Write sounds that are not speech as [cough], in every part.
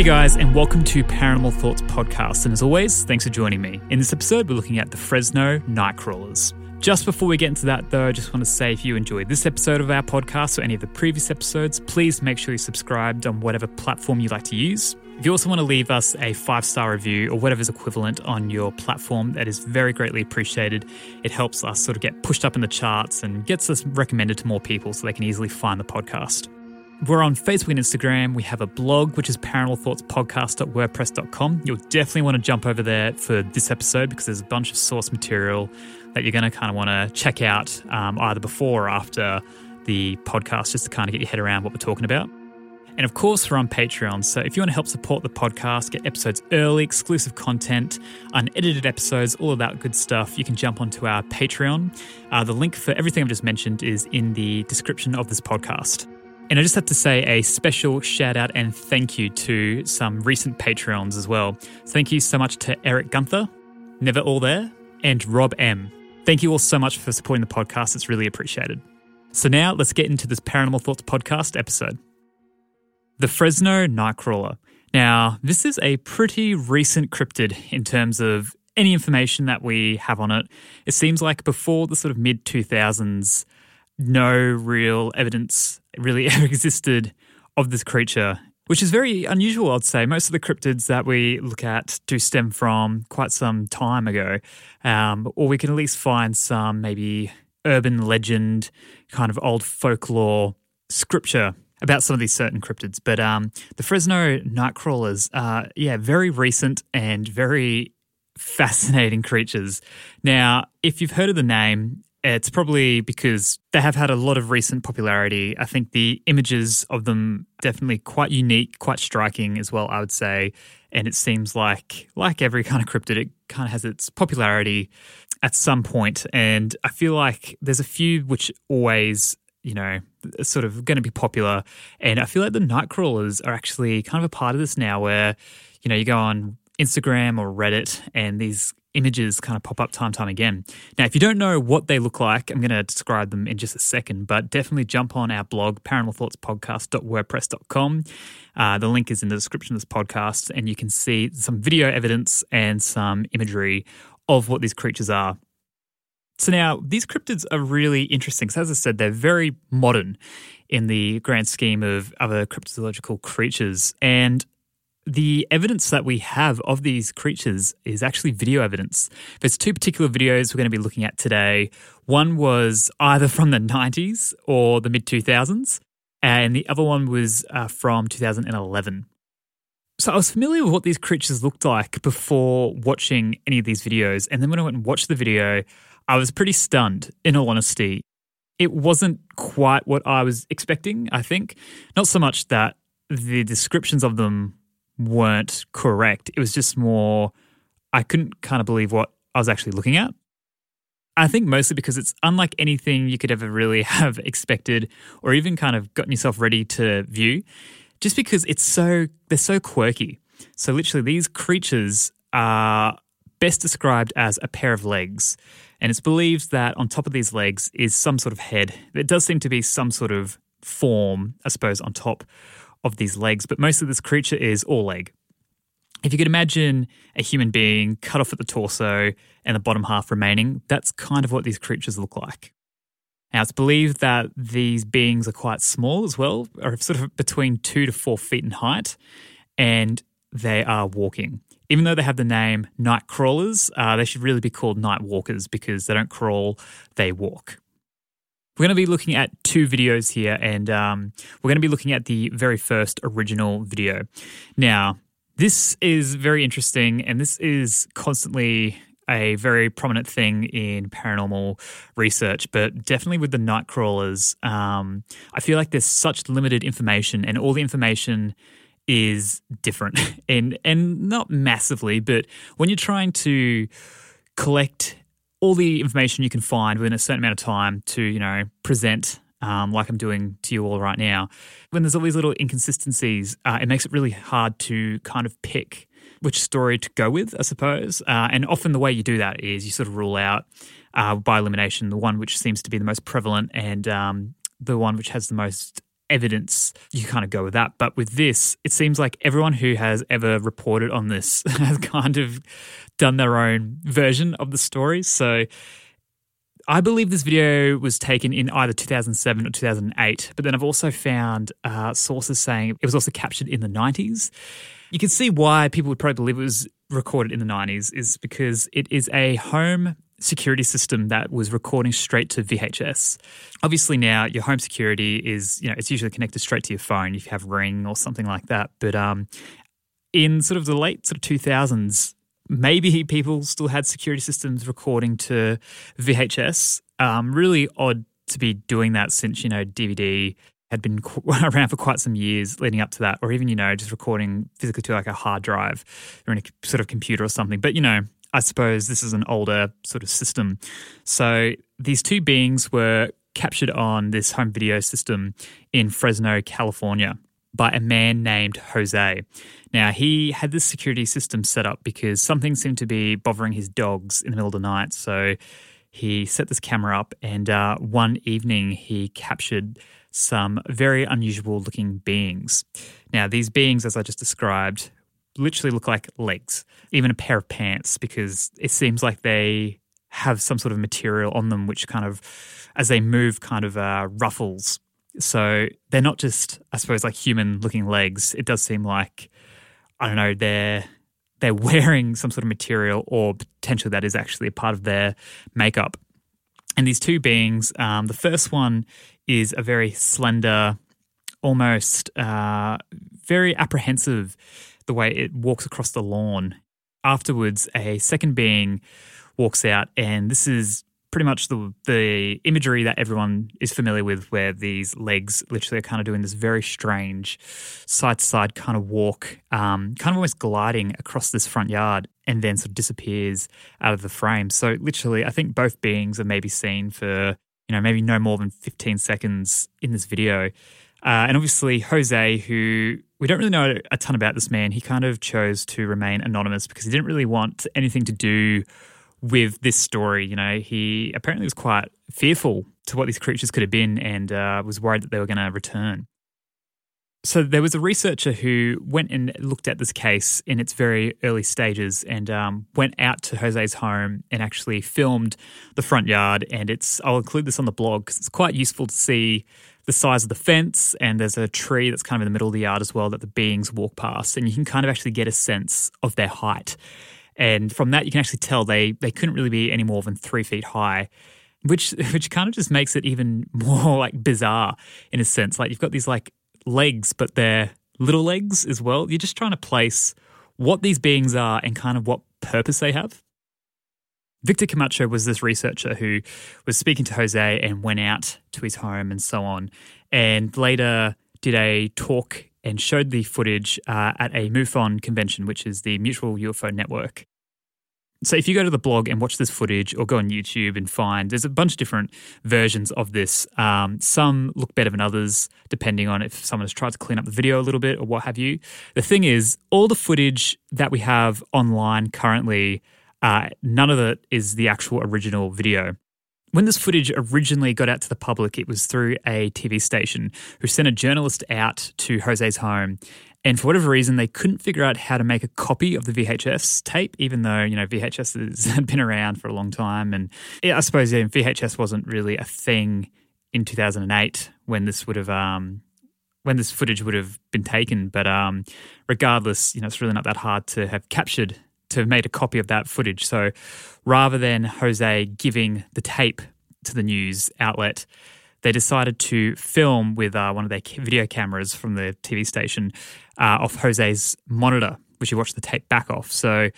Hey guys, and welcome to Paranormal Thoughts Podcast. And as always, thanks for joining me. In this episode, we're looking at the Fresno Nightcrawlers. Just before we get into that, though, I just want to say if you enjoyed this episode of our podcast or any of the previous episodes, please make sure you're subscribed on whatever platform you like to use. If you also want to leave us a five star review or whatever's equivalent on your platform, that is very greatly appreciated. It helps us sort of get pushed up in the charts and gets us recommended to more people so they can easily find the podcast. We're on Facebook and Instagram. We have a blog, which is paranormalthoughtspodcast.wordpress.com. You'll definitely want to jump over there for this episode because there's a bunch of source material that you're going to kind of want to check out um, either before or after the podcast just to kind of get your head around what we're talking about. And of course, we're on Patreon. So if you want to help support the podcast, get episodes early, exclusive content, unedited episodes, all of that good stuff, you can jump onto our Patreon. Uh, the link for everything I've just mentioned is in the description of this podcast. And I just have to say a special shout out and thank you to some recent Patreons as well. Thank you so much to Eric Gunther, Never All There, and Rob M. Thank you all so much for supporting the podcast. It's really appreciated. So now let's get into this Paranormal Thoughts podcast episode. The Fresno Nightcrawler. Now, this is a pretty recent cryptid in terms of any information that we have on it. It seems like before the sort of mid 2000s, no real evidence really [laughs] ever existed of this creature, which is very unusual, I'd say. Most of the cryptids that we look at do stem from quite some time ago, um, or we can at least find some maybe urban legend, kind of old folklore scripture about some of these certain cryptids. But um, the Fresno Nightcrawlers are, yeah, very recent and very fascinating creatures. Now, if you've heard of the name, it's probably because they have had a lot of recent popularity. I think the images of them definitely quite unique, quite striking as well, I would say. And it seems like, like every kind of cryptid, it kind of has its popularity at some point. And I feel like there's a few which always, you know, sort of going to be popular. And I feel like the Nightcrawlers are actually kind of a part of this now where, you know, you go on Instagram or Reddit and these images kind of pop up time time again. Now, if you don't know what they look like, I'm going to describe them in just a second, but definitely jump on our blog, paranormalthoughtspodcast.wordpress.com. Uh, the link is in the description of this podcast, and you can see some video evidence and some imagery of what these creatures are. So now these cryptids are really interesting. So as I said, they're very modern in the grand scheme of other cryptozoological creatures. And the evidence that we have of these creatures is actually video evidence. There's two particular videos we're going to be looking at today. One was either from the 90s or the mid 2000s, and the other one was uh, from 2011. So I was familiar with what these creatures looked like before watching any of these videos. And then when I went and watched the video, I was pretty stunned, in all honesty. It wasn't quite what I was expecting, I think. Not so much that the descriptions of them weren't correct. It was just more, I couldn't kind of believe what I was actually looking at. I think mostly because it's unlike anything you could ever really [laughs] have expected or even kind of gotten yourself ready to view, just because it's so, they're so quirky. So, literally, these creatures are best described as a pair of legs. And it's believed that on top of these legs is some sort of head. There does seem to be some sort of form, I suppose, on top of these legs, but most of this creature is all leg. If you could imagine a human being cut off at the torso and the bottom half remaining, that's kind of what these creatures look like. Now, it's believed that these beings are quite small as well, are sort of between two to four feet in height, and they are walking. Even though they have the name night crawlers, uh, they should really be called night walkers because they don't crawl, they walk. We're going to be looking at two videos here, and um, we're going to be looking at the very first original video. Now, this is very interesting, and this is constantly a very prominent thing in paranormal research, but definitely with the night crawlers, um, I feel like there's such limited information, and all the information is different, [laughs] and and not massively, but when you're trying to collect all the information you can find within a certain amount of time to you know present um, like I'm doing to you all right now, when there's all these little inconsistencies, uh, it makes it really hard to kind of pick which story to go with, I suppose. Uh, and often the way you do that is you sort of rule out uh, by elimination the one which seems to be the most prevalent and um, the one which has the most evidence, you kind of go with that. But with this, it seems like everyone who has ever reported on this [laughs] has kind of done their own version of the story. So I believe this video was taken in either 2007 or 2008, but then I've also found uh, sources saying it was also captured in the 90s. You can see why people would probably believe it was recorded in the 90s, is because it is a home security system that was recording straight to VHS. Obviously now your home security is, you know, it's usually connected straight to your phone if you have Ring or something like that. But um, in sort of the late sort of 2000s, maybe people still had security systems recording to VHS. Um, really odd to be doing that since, you know, DVD had been [laughs] around for quite some years leading up to that, or even, you know, just recording physically to like a hard drive or in a sort of computer or something. But, you know, I suppose this is an older sort of system. So these two beings were captured on this home video system in Fresno, California by a man named Jose. Now, he had this security system set up because something seemed to be bothering his dogs in the middle of the night. So he set this camera up, and uh, one evening he captured some very unusual looking beings. Now, these beings, as I just described, literally look like legs, even a pair of pants, because it seems like they have some sort of material on them which kind of, as they move, kind of uh, ruffles. So they're not just, I suppose, like human looking legs. It does seem like, I don't know, they're they're [laughs] wearing some sort of material, or potentially that is actually a part of their makeup. And these two beings, um, the first one is a very slender, almost uh, very apprehensive the way it walks across the lawn. Afterwards, a second being walks out, and this is pretty much the the imagery that everyone is familiar with, where these legs literally are kind of doing this very strange side to side kind of walk, um, kind of almost gliding across this front yard, and then sort of disappears out of the frame. So literally, I think both beings are maybe seen for you know maybe no more than fifteen seconds in this video, uh, and obviously Jose, who we don't really know a ton about this man. He kind of chose to remain anonymous because he didn't really want anything to do with this story. You know, he apparently was quite fearful to what these creatures could have been and uh, was worried that they were going to return. So there was a researcher who went and looked at this case in its very early stages and um, went out to Jose's home and actually filmed the front yard. And it's I'll include this on the blog because it's quite useful to see the size of the fence, and there's a tree that's kind of in the middle of the yard as well that the beings walk past, and you can kind of actually get a sense of their height. And from that, you can actually tell they they couldn't really be any more than three feet high, which [laughs] which kind of just makes it even [laughs] more like bizarre in a sense. Like you've got these like legs, but they're little legs as well. You're just trying to place what these beings are and kind of what purpose they have. Victor Camacho was this researcher who was speaking to Jose and went out to his home and so on, and later did a talk and showed the footage uh, at a MUFON convention, which is the Mutual UFO Network. So if you go to the blog and watch this footage or go on YouTube and find, there's a bunch of different versions of this. Um, some look better than others, depending on if someone has tried to clean up the video a little bit or what have you. The thing is, all the footage that we have online currently, uh, none of it is the actual original video. When this footage originally got out to the public, it was through a TV station who sent a journalist out to Jose's home and for whatever reason, they couldn't figure out how to make a copy of the VHS tape, even though, you know, VHS had [laughs] been around for a long time. And I suppose yeah, VHS wasn't really a thing in 2008 when this would have, um, when this footage would have been taken. But um, regardless, you know, it's really not that hard to have captured, to have made a copy of that footage. So rather than Jose giving the tape to the news outlet, they decided to film with uh, one of their video cameras from the TV station uh, off Jose's monitor, which you watch the tape back off. So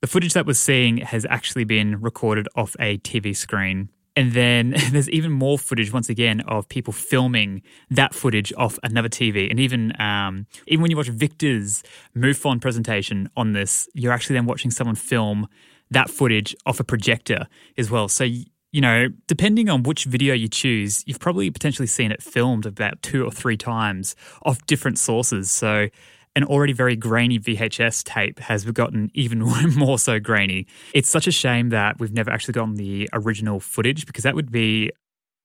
the footage that we're seeing has actually been recorded off a TV screen. And then [laughs] there's even more footage, once again, of people filming that footage off another TV. And even um, even when you watch Victor's MUFON presentation on this, you're actually then watching someone film that footage off a projector as well. So you know, depending on which video you choose, you've probably potentially seen it filmed about two or three times off different sources. So, an already very grainy VHS tape has gotten even [laughs] more so grainy. It's such a shame that we've never actually gotten the original footage because that would be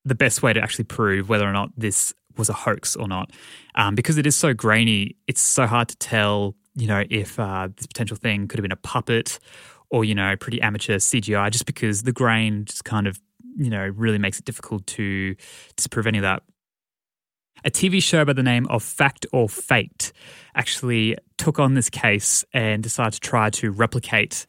the best way to actually prove whether or not this was a hoax or not. Um, because it is so grainy, it's so hard to tell, you know, if uh, this potential thing could have been a puppet or you know pretty amateur CGI just because the grain just kind of you know really makes it difficult to disprove any of that. A TV show by the name of Fact or Faked actually took on this case and decided to try to replicate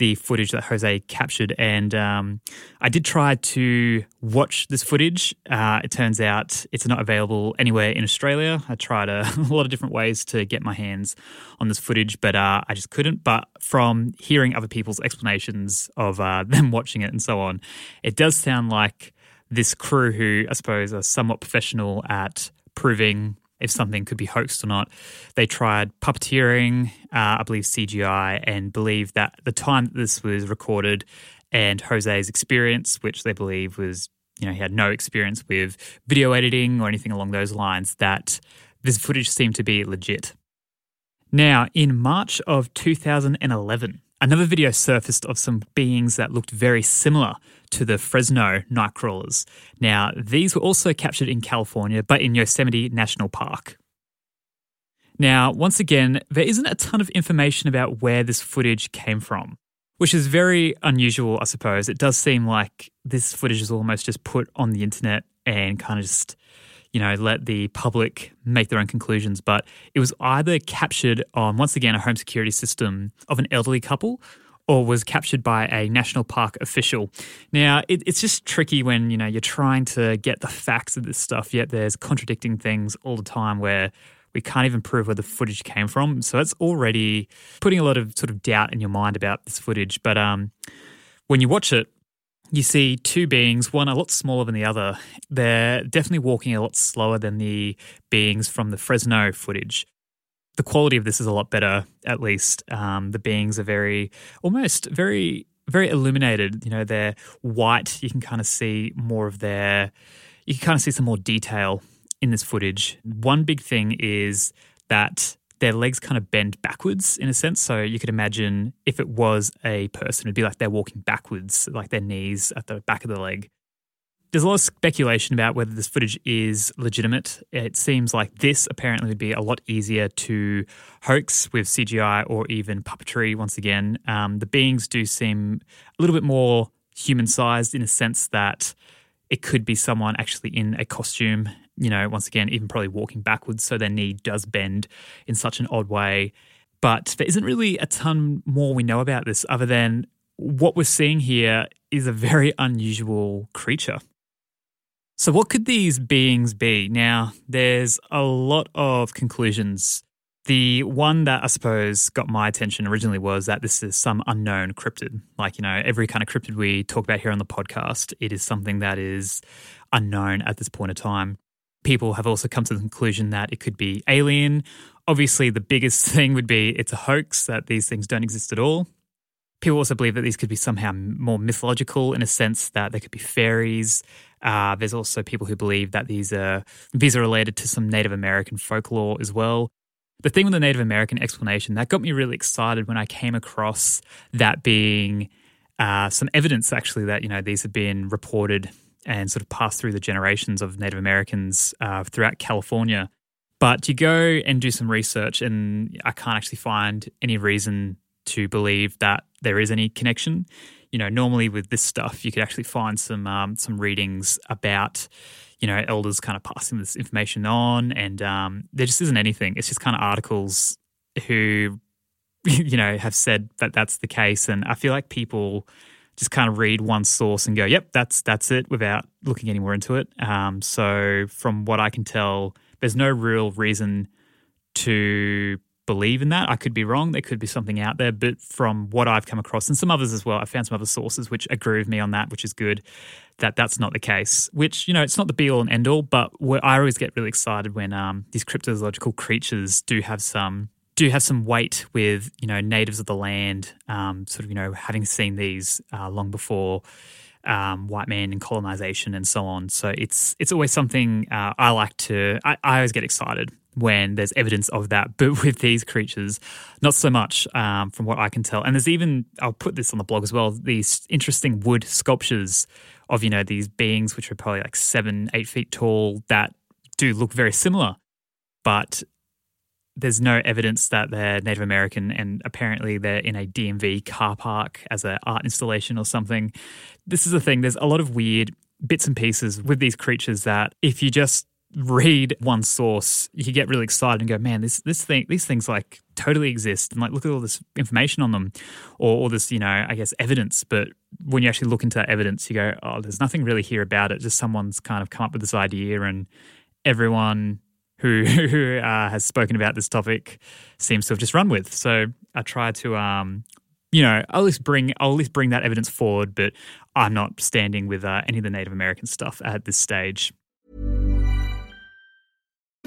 the footage that Jose captured. And um, I did try to watch this footage. Uh, it turns out it's not available anywhere in Australia. I tried a, [laughs] a lot of different ways to get my hands on this footage, but uh, I just couldn't. But from hearing other people's explanations of uh, [laughs] them watching it and so on, it does sound like this crew, who I suppose are somewhat professional at proving if something could be hoaxed or not. They tried puppeteering, uh, I believe CGI, and believe that the time that this was recorded and Jose's experience, which they believe was, you know, he had no experience with video editing or anything along those lines, that this footage seemed to be legit. Now, in March of 2011, another video surfaced of some beings that looked very similar to the Fresno nightcrawlers. Now, these were also captured in California, but in Yosemite National Park. Now, once again, there isn't a ton of information about where this footage came from, which is very unusual, I suppose. It does seem like this footage is almost just put on the internet and kind of just, you know, let the public make their own conclusions. But it was either captured on, once again, a home security system of an elderly couple or was captured by a national park official. Now, it, it's just tricky when you know you're trying to get the facts of this stuff, yet there's contradicting things all the time where we can't even prove where the footage came from. So that's already putting a lot of sort of doubt in your mind about this footage. But um, when you watch it, you see two beings, one a lot smaller than the other. They're definitely walking a lot slower than the beings from the Fresno footage the quality of this is a lot better, at least. Um, the beings are very, almost very, very illuminated. You know, they're white. You can kind of see more of their, you can kind of see some more detail in this footage. One big thing is that their legs kind of bend backwards in a sense. So you could imagine if it was a person, it'd be like they're walking backwards, like their knees at the back of the leg there's a lot of speculation about whether this footage is legitimate. It seems like this apparently would be a lot easier to hoax with CGI or even puppetry. Once again, um, the beings do seem a little bit more human sized in a sense that it could be someone actually in a costume. You know, once again, even probably walking backwards, so their knee does bend in such an odd way. But there isn't really a ton more we know about this other than what we're seeing here is a very unusual creature. So, what could these beings be? Now, there's a lot of conclusions. The one that I suppose got my attention originally was that this is some unknown cryptid. Like, you know, every kind of cryptid we talk about here on the podcast, it is something that is unknown at this point of time. People have also come to the conclusion that it could be alien. Obviously, the biggest [laughs] thing would be it's a hoax, that these things don't exist at all. People also believe that these could be somehow more mythological in a sense that they could be fairies. Uh, there's also people who believe that these are these are related to some Native American folklore as well. The thing with the Native American explanation that got me really excited when I came across that being uh, some evidence actually that you know these have been reported and sort of passed through the generations of Native Americans uh, throughout California. But you go and do some research, and I can't actually find any reason to believe that there is any connection. You know, normally with this stuff, you could actually find some um, some readings about you know elders kind of passing this information on, and um, there just isn't anything. It's just kind of articles who [laughs] you know have said that that's the case, and I feel like people just kind of read one source and go, "Yep, that's that's it," without looking any more into it. Um, so, from what I can tell, there's no real reason to believe in that. I could be wrong. There could be something out there, but from what I've come across and some others as well, I found some other sources which agree with me on that, which is good. That that's not the case. Which you know, it's not the be all and end all, but I always get really excited when um, these cryptozoological creatures do have some do have some weight with you know natives of the land, um, sort of you know having seen these uh, long before. Um, white man and colonization and so on. So it's it's always something uh, I like to. I, I, always get excited when there's evidence of that. [laughs] But with these creatures, not so much um, from what I can tell. And there's even, I'll put this on the blog as well, these interesting wood sculptures of, you know, these beings which are probably like seven, eight feet tall that do look very similar. But there's no evidence that they're Native American, and apparently they're in a DMV car park as an art installation or something. This is the thing. There's a lot of weird bits and pieces with these creatures that if you just read one source, you get really excited and go, man, this this thing these things like totally exist and like look at all this information on them or all this, you know, I guess evidence. But when you actually look into that evidence, you go, Oh, there's nothing really here about it. Just someone's kind of come up with this idea and everyone who, [laughs] who uh, has spoken about this topic seems to have just run with. So I try to um, you know, I'll at least bring I'll at least bring that evidence forward, but I'm not standing with uh, any of the Native American stuff at this stage.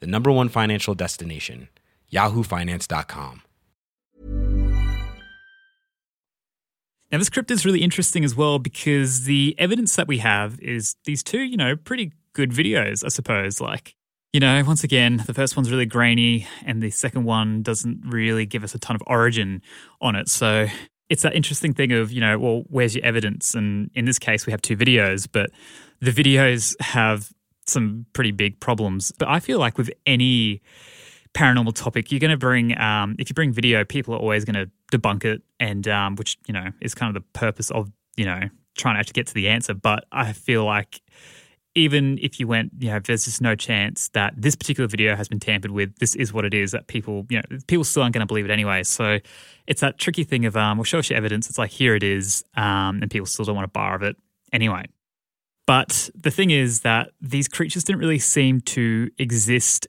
the number one financial destination, yahoofinance.com. Now, this crypt is really interesting as well because the evidence that we have is these two, you know, pretty good videos, I suppose. Like, you know, once again, the first one's really grainy, and the second one doesn't really give us a ton of origin on it. So it's that interesting thing of, you know, well, where's your evidence? And in this case, we have two videos, but the videos have some pretty big problems. But I feel like with any paranormal topic, you're going to bring, um, if you bring video, people are always going to debunk it, and um, which you know is kind of the purpose of you know trying to actually get to the answer. But I feel like even if you went, you know, there's just no chance that this particular video has been tampered with. This is what it is. That people, you know, people still aren't going to believe it anyway. So it's that tricky thing of, um, we'll show us your evidence. It's like here it is, um, and people still don't want a bar of it anyway. But the thing is that these creatures didn't really seem to exist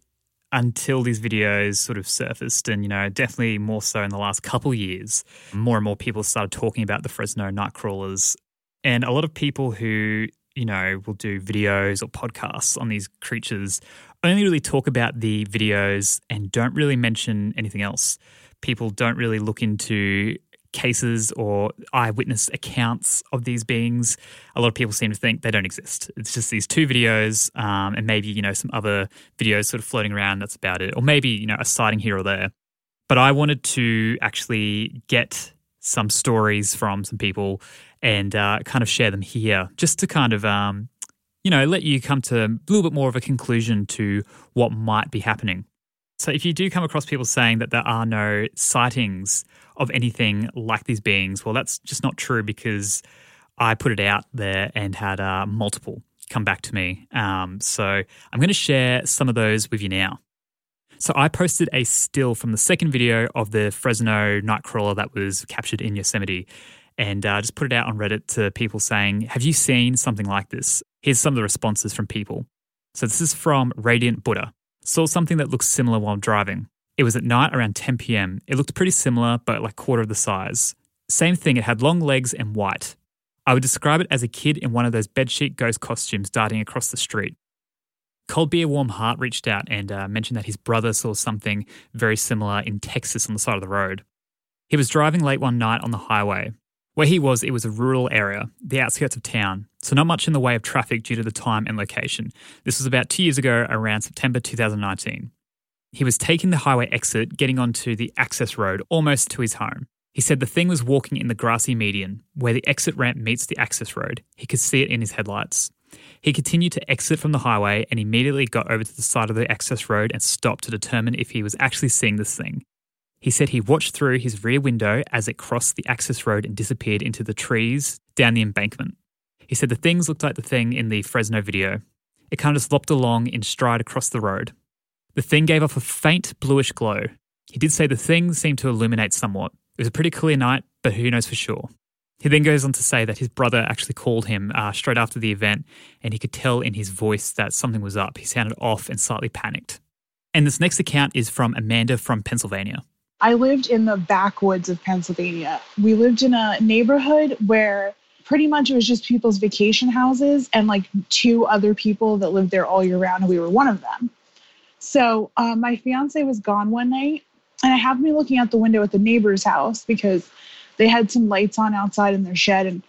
until these videos sort of surfaced and you know definitely more so in the last couple years more and more people started talking about the fresno night crawlers and a lot of people who you know will do videos or podcasts on these creatures only really talk about the videos and don't really mention anything else. People don't really look into cases or eyewitness accounts of these beings, a lot of people seem to think they don't exist. It's just these two videos um, and maybe, you know, some other videos sort of floating around. That's about it. Or maybe, you know, a sighting here or there. But I wanted to actually get some stories from some people and uh, kind of share them here just to kind of, um, you know, let you come to a little bit more of a conclusion to what might be happening. So if you do come across people saying that there are no sightings of anything like these beings. Well, that's just not true because I put it out there and had uh, multiple come back to me. Um, so I'm going to share some of those with you now. So I posted a still from the second video of the Fresno nightcrawler that was captured in Yosemite and uh, just put it out on Reddit to people saying, Have you seen something like this? Here's some of the responses from people. So this is from Radiant Buddha. Saw something that looks similar while driving. It was at night around 10 pm. It looked pretty similar, but like quarter of the size. Same thing, it had long legs and white. I would describe it as a kid in one of those bedsheet ghost costumes darting across the street. Cold Beer Warm Heart reached out and uh, mentioned that his brother saw something very similar in Texas on the side of the road. He was driving late one night on the highway. Where he was, it was a rural area, the outskirts of town, so not much in the way of traffic due to the time and location. This was about two years ago, around September 2019. He was taking the highway exit, getting onto the access road almost to his home. He said the thing was walking in the grassy median, where the exit ramp meets the access road. He could see it in his headlights. He continued to exit from the highway and immediately got over to the side of the access road and stopped to determine if he was actually seeing this thing. He said he watched through his rear window as it crossed the access road and disappeared into the trees down the embankment. He said the things looked like the thing in the Fresno video. It kind of just lopped along in stride across the road. The thing gave off a faint bluish glow. He did say the thing seemed to illuminate somewhat. It was a pretty clear night, but who knows for sure. He then goes on to say that his brother actually called him uh, straight after the event, and he could tell in his voice that something was up. He sounded off and slightly panicked. And this next account is from Amanda from Pennsylvania. I lived in the backwoods of Pennsylvania. We lived in a neighborhood where pretty much it was just people's vacation houses and like two other people that lived there all year round, and we were one of them. So um, my fiance was gone one night, and I happened to be looking out the window at the neighbor's house because they had some lights on outside in their shed. And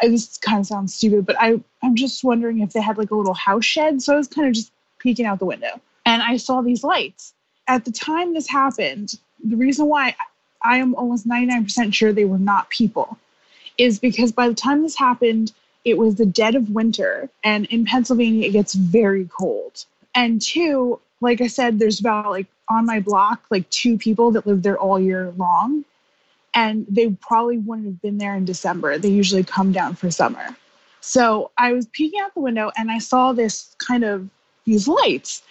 I, this kind of sounds stupid, but I, I'm just wondering if they had like a little house shed. So I was kind of just peeking out the window, and I saw these lights. At the time this happened, the reason why I am almost 99% sure they were not people is because by the time this happened, it was the dead of winter, and in Pennsylvania, it gets very cold. And two, like I said, there's about like on my block, like two people that live there all year long. And they probably wouldn't have been there in December. They usually come down for summer. So I was peeking out the window and I saw this kind of these lights.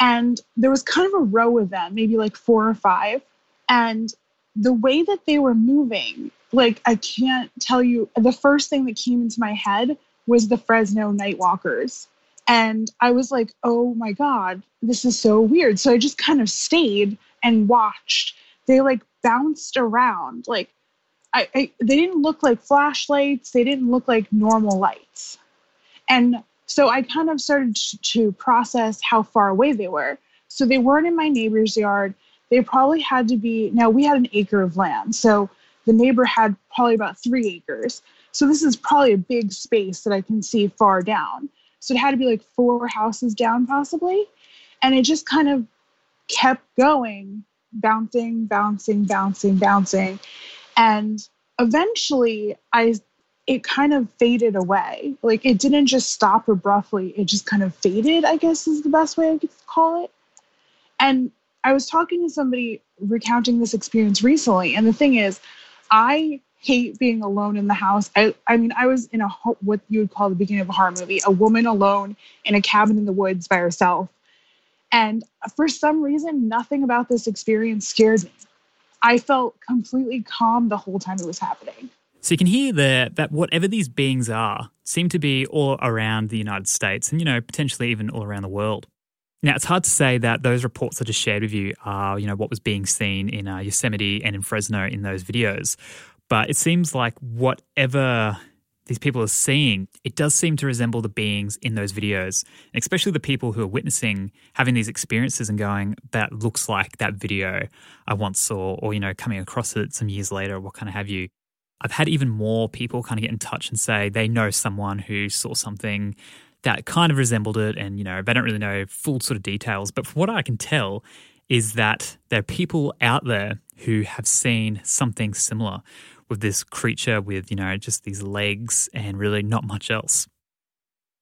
And there was kind of a row of them, maybe like four or five. And the way that they were moving, like I can't tell you, the first thing that came into my head was the Fresno Nightwalkers. And I was like, oh my God, this is so weird. So I just kind of stayed and watched. They like bounced around. Like, I, I, they didn't look like flashlights, they didn't look like normal lights. And so I kind of started to process how far away they were. So they weren't in my neighbor's yard. They probably had to be, now we had an acre of land. So the neighbor had probably about three acres. So this is probably a big space that I can see far down. So it had to be like four houses down, possibly. And it just kind of kept going, bouncing, bouncing, bouncing, bouncing. And eventually, I it kind of faded away. Like it didn't just stop abruptly, it just kind of faded, I guess is the best way I could call it. And I was talking to somebody recounting this experience recently, and the thing is, I hate being alone in the house. I, I mean, I was in a what you would call the beginning of a horror movie, a woman alone in a cabin in the woods by herself. And for some reason, nothing about this experience scared me. I felt completely calm the whole time it was happening. So you can hear there that whatever these beings are seem to be all around the United States and, you know, potentially even all around the world. Now, it's hard to say that those reports I just shared with you are, you know, what was being seen in uh, Yosemite and in Fresno in those videos. But it seems like whatever these people are seeing, it does seem to resemble the beings in those videos, and especially the people who are witnessing having these experiences and going, that looks like that video I once saw, or, you know, coming across it some years later, what kind of have you. I've had even more people kind of get in touch and say they know someone who saw something that kind of resembled it. And, you know, they don't really know full sort of details. But from what I can tell, is that there are people out there who have seen something similar with this creature with, you know, just these legs and really not much else.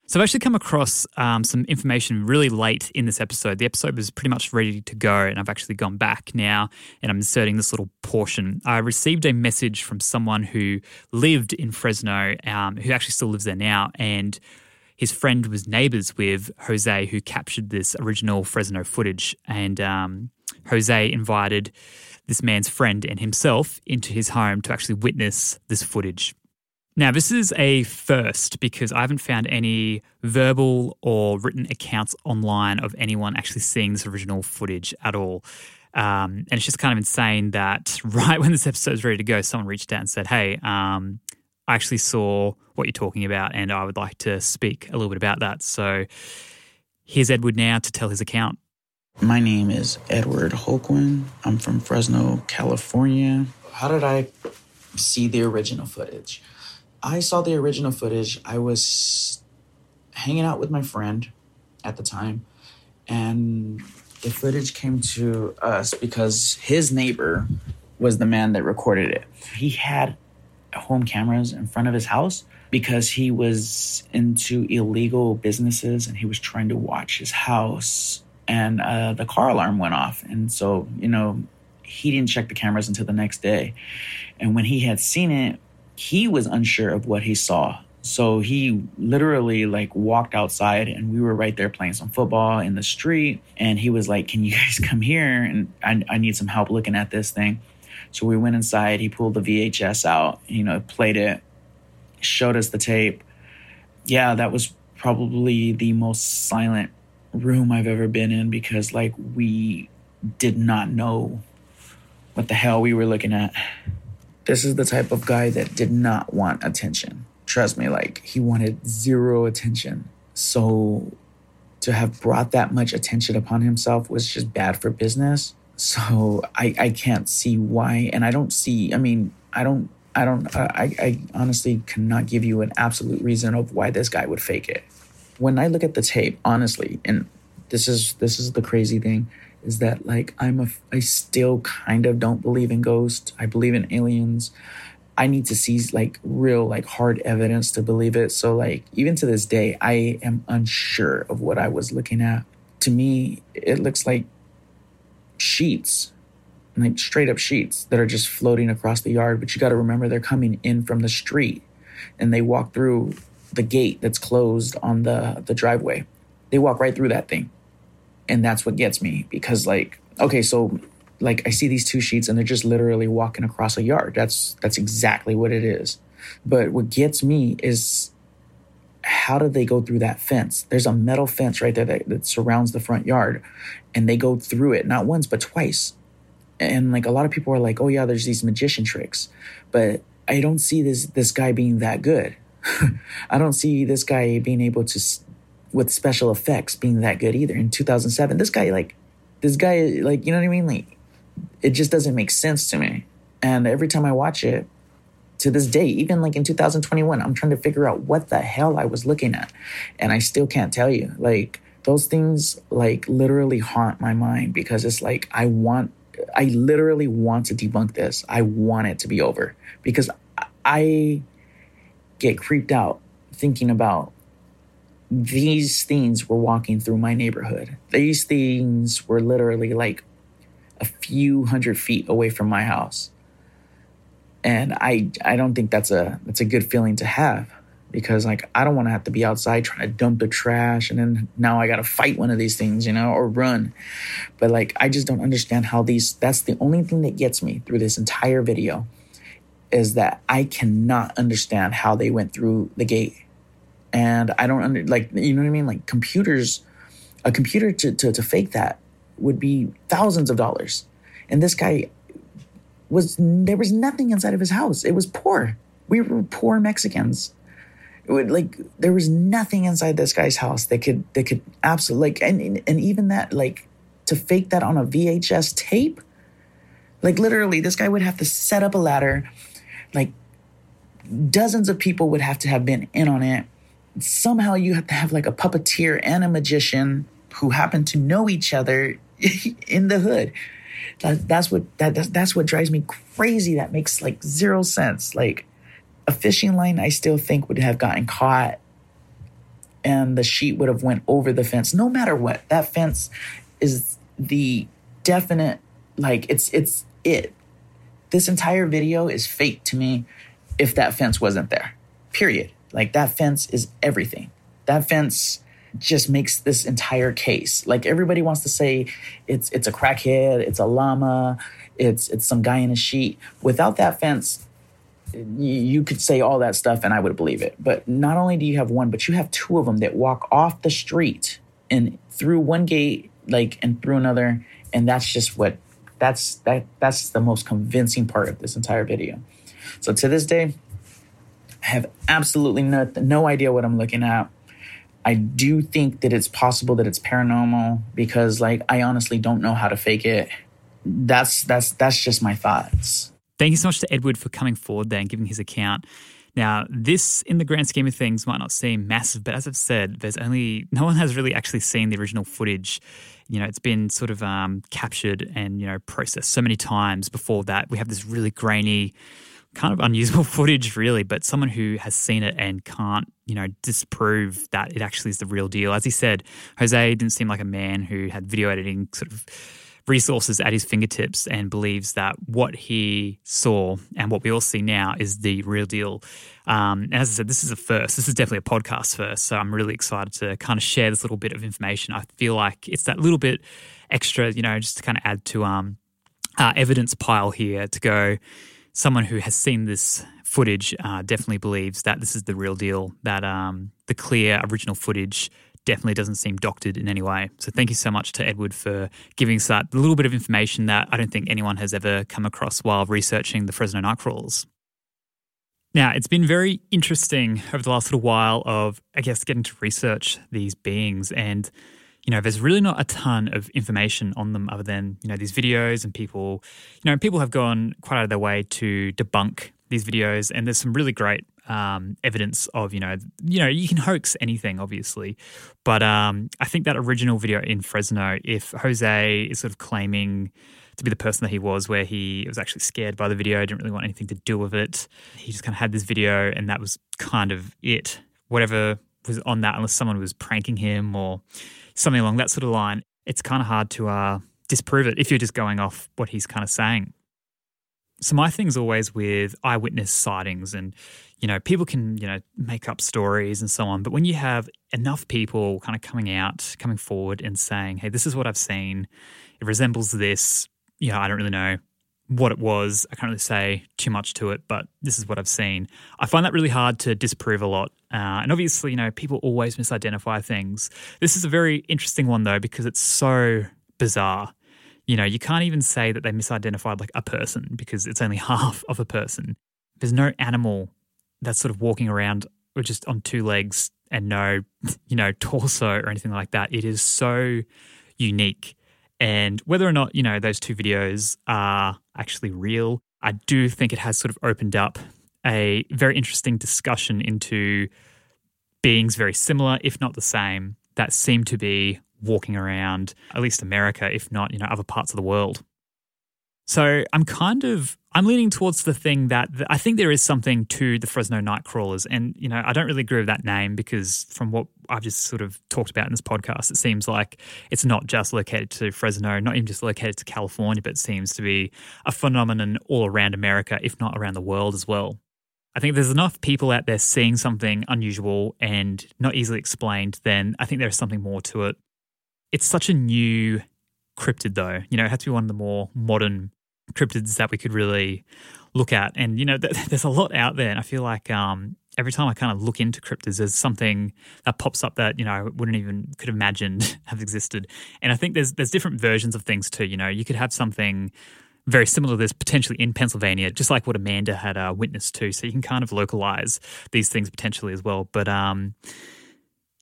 So I've actually come across um, some information really late in this episode. The episode was pretty much ready to go, and I've actually gone back now and I'm inserting this little portion. I received a message from someone who lived in Fresno, um, who actually still lives there now, and his friend was neighbors with Jose, who captured this original Fresno footage. And um, Jose invited this man's friend and himself into his home to actually witness this footage. Now, this is a first because I haven't found any verbal or written accounts online of anyone actually seeing this original footage at all. Um, and it's just kind of insane that [laughs] right when this episode is ready to go, someone reached out and said, Hey, um, I actually saw what you're talking about, and I would like to speak a little bit about that. So here's Edward now to tell his account. My name is Edward Holquin. I'm from Fresno, California. How did I see the original footage? I saw the original footage. I was hanging out with my friend at the time, and the footage came to us because his neighbor was the man that recorded it. He had home cameras in front of his house because he was into illegal businesses and he was trying to watch his house. And uh, the car alarm went off. And so you know he didn't check the cameras until the next day. And when he had seen it he was unsure of what he saw. So he literally like walked outside and we were right there playing some football in the street. And he was like can you guys [laughs] come here? And i, I need some help looking at this thing so we went inside. He pulled the VHS out, you know, played it, showed us the tape. Yeah, that was probably the most silent room I've ever been in because, like, we did not know what the hell we were looking at. This is the type of guy that did not want attention. Trust me, like, he wanted zero attention. So to have brought that much attention upon himself was just bad for business. So I, I can't see why. And I don't see, I mean, I don't, I don't, I, I honestly cannot give you an absolute reason of why this guy would fake it. When I look at the tape, honestly, and this is, this is the crazy thing is that like I'm a, I still kind of don't believe in ghosts. I believe in aliens. I need to see like real, like hard evidence to believe it. So like even to this day, I am unsure of what I was looking at. To me, it looks like sheets, like straight up sheets that are just floating across the yard. But you got to remember they're coming in from the street and they walk through the gate that's closed on the, the driveway. They walk right through that thing. And that's what gets me because, like, okay, so like I see these two sheets and they're just literally walking across a yard. That's that's exactly what it is. But what gets me is how did they go through that fence? There's a metal fence right there that, that surrounds the front yard, and they go through it not once but twice. And like a lot of people are like, "Oh yeah, there's these magician tricks," but I don't see this this guy being that good. [laughs] I don't see this guy being able to with special effects being that good either. In 2007, this guy like this guy like you know what I mean? Like it just doesn't make sense to me. And every time I watch it, to this day, even like in 2021, I'm trying to figure out what the hell I was looking at. And I still can't tell you. Like those things like literally haunt my mind because it's like I want I literally want to debunk this. I want it to be over because I get creeped out thinking about these things were walking through my neighborhood. These things were literally like a few hundred feet away from my house. And I I don't think that's a that's a good feeling to have because like I don't want to have to be outside trying to dump the trash and then now I got to fight one of these things, you know, or run. But like I just don't understand how these that's the only thing that gets me through this entire video is that I cannot understand how they went through the gate. And I don't under like you know what I mean? Like computers a computer to, to, to fake that would be thousands of dollars. And this guy was there was nothing inside of his house. It was poor. We were poor Mexicans. Would like there was nothing inside this guy's house that could that could absolutely like and and even that like to fake that on a VHS tape. Like literally, this guy would have to set up a ladder. Like dozens of people would have to have been in on it. Somehow you have to have like a puppeteer and a magician who happen to know each other [laughs] in the hood. That, that's what that that's, that's what drives me crazy. That makes like zero sense. Like a fishing line, I still think would have gotten caught, and the sheet would have went over the fence. No matter what, that fence is the definite like it's it's it. This entire video is fake to me. If that fence wasn't there, period. Like that fence is everything. That fence just makes this entire case. Like everybody wants to say it's it's a crackhead, it's a llama, it's it's some guy in a sheet. Without that fence, you could say all that stuff and I would believe it. But not only do you have one, but you have two of them that walk off the street and through one gate, like and through another, and that's just what that's that that's the most convincing part of this entire video. So to this day, I have absolutely no, no idea what I'm looking at. I do think that it's possible that it's paranormal because like I honestly don't know how to fake it. That's that's that's just my thoughts. Thank you so much to Edward for coming forward there and giving his account. Now, this in the grand scheme of things might not seem massive, but as I've said, there's only no one has really actually seen the original footage. You know, it's been sort of um, captured and you know processed so many times before that. We have this really grainy kind of unusable [laughs] footage, really, but someone who has seen it and can't, you know, disprove that it actually is the real deal. As he said, Jose didn't seem like a man who had video editing sort of resources at his fingertips and believes that what he saw and what we all see now is the real deal. Um, and as I said, this is a first. This is definitely a podcast first. So I'm really excited to kind of share this little bit of information. I feel like it's that little bit extra, you know, just to kind of add to um, uh, evidence pile here to go someone who has seen this footage uh, definitely believes that this is the real deal, that um, the clear original footage definitely doesn't seem doctored in any way. So thank you so much to Edward for giving us that little bit of information that I don't think anyone has ever come across while researching the Fresno Nightcrawlers. Now, it's been very interesting over the last little while of, I guess, getting to research these beings and you know, there's really not a ton of information on them other than, you know, these videos and people, you know, people have gone quite out of their way to debunk these videos. And there's some really great um, evidence of, you know, you know, you can hoax anything, obviously. But um, I think that original video in Fresno, if Jose is sort of claiming to be the person that he was, where he was actually scared by the video, didn't really want anything to do with it. He just kind of had this video and that was kind of it. Whatever was on that, unless someone was pranking him or something along that sort of line, it's kind of hard to uh, disprove it if you're just going off what he's kind of saying. So my thing's always with eyewitness sightings and you know people can you know make up stories and so on but when you have enough people kind of coming out coming forward and saying hey this is what I've seen it resembles this you know I don't really know what it was. I can't really say too much to it, but this is what I've seen. I find that really hard to disprove a lot. Uh, and obviously, you know, people always misidentify things. This is a very interesting one, though, because it's so bizarre. You know, you can't even say that they misidentified like a person because it's only [laughs] half of a person. There's no animal that's sort of walking around or just on two legs and no, [laughs] you know, torso or anything like that. It is so unique. And whether or not, you know, those two videos are actually real, I do think it has sort of opened up a very interesting discussion into beings very similar, if not the same, that seem to be walking around at least America, if not, you know, other parts of the world. So I'm kind of I'm leaning towards the thing that I think there is something to the Fresno Nightcrawlers. And, you know, I don't really agree with that name because from what I've just sort of talked about in this podcast, it seems like it's not just located to Fresno, not even just located to California, but it seems to be a phenomenon all around America, if not around the world as well. I think there's enough people out there seeing something unusual and not easily explained, then I think there's something more to it. It's such a new cryptid, though. You know, it has to be one of the more modern cryptids that we could really look at. And, you know, [laughs] th- there's a lot out there. And I feel like um, every time I kind of look into cryptids, there's something that pops up that, you know, I wouldn't even could have imagined [laughs] have existed. And I think there's there's different versions of things too. You know, you could have something very similar to this potentially in Pennsylvania, just like what Amanda had uh, witnessed too. So you can kind of localize these things potentially as well. But um,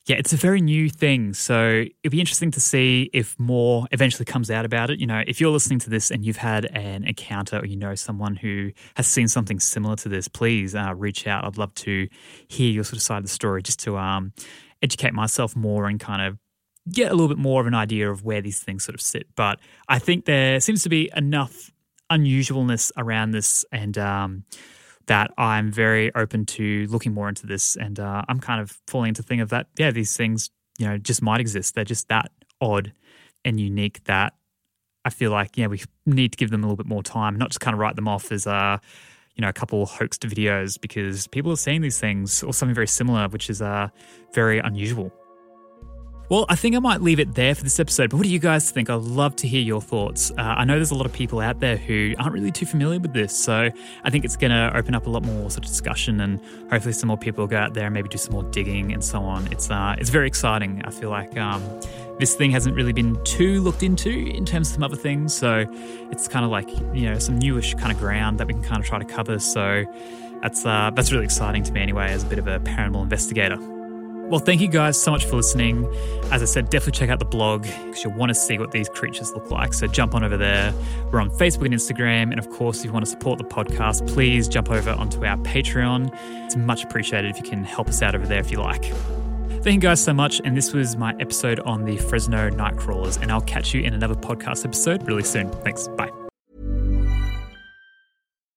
yeah, it's a very new thing. So it'd be interesting to see if more eventually comes out about it. You know, if you're listening to this and you've had an encounter or you know someone who has seen something similar to this, please uh, reach out. I'd love to hear your sort of side of the story just to um, educate myself more and kind of get a little bit more of an idea of where these things sort of sit. But I think there seems to be enough unusualness around this and um, that I'm very open to looking more into this. And uh, I'm kind of falling into the thing of that, yeah, these things, you know, just might exist. They're just that odd and unique that I feel like, yeah, we need to give them a little bit more time, not just kind of write them off as, uh, you know, a couple hoaxed videos because people are seeing these things or something very similar, which is uh, very unusual. Well, I think I might leave it there for this episode, but what do you guys think? I'd love to hear your thoughts. Uh, I know there's a lot of people out there who aren't really too familiar with this, so I think it's going to open up a lot more sort of discussion and hopefully some more people go out there and maybe do some more digging and so on. It's, uh, it's very exciting. I feel like um, this thing hasn't really been too looked into in terms of some other things, so it's kind of like, you know, some newish kind of ground that we can kind of try to cover, so that's, uh, that's really exciting to me anyway as a bit of a paranormal investigator. Well, thank you guys so much for listening. As I said, definitely check out the blog because you'll want to see what these creatures look like. So jump on over there. We're on Facebook and Instagram. And of course, if you want to support the podcast, please jump over onto our Patreon. It's much appreciated if you can help us out over there if you like. Thank you guys so much. And this was my episode on the Fresno Nightcrawlers. And I'll catch you in another podcast episode really soon. Thanks. Bye.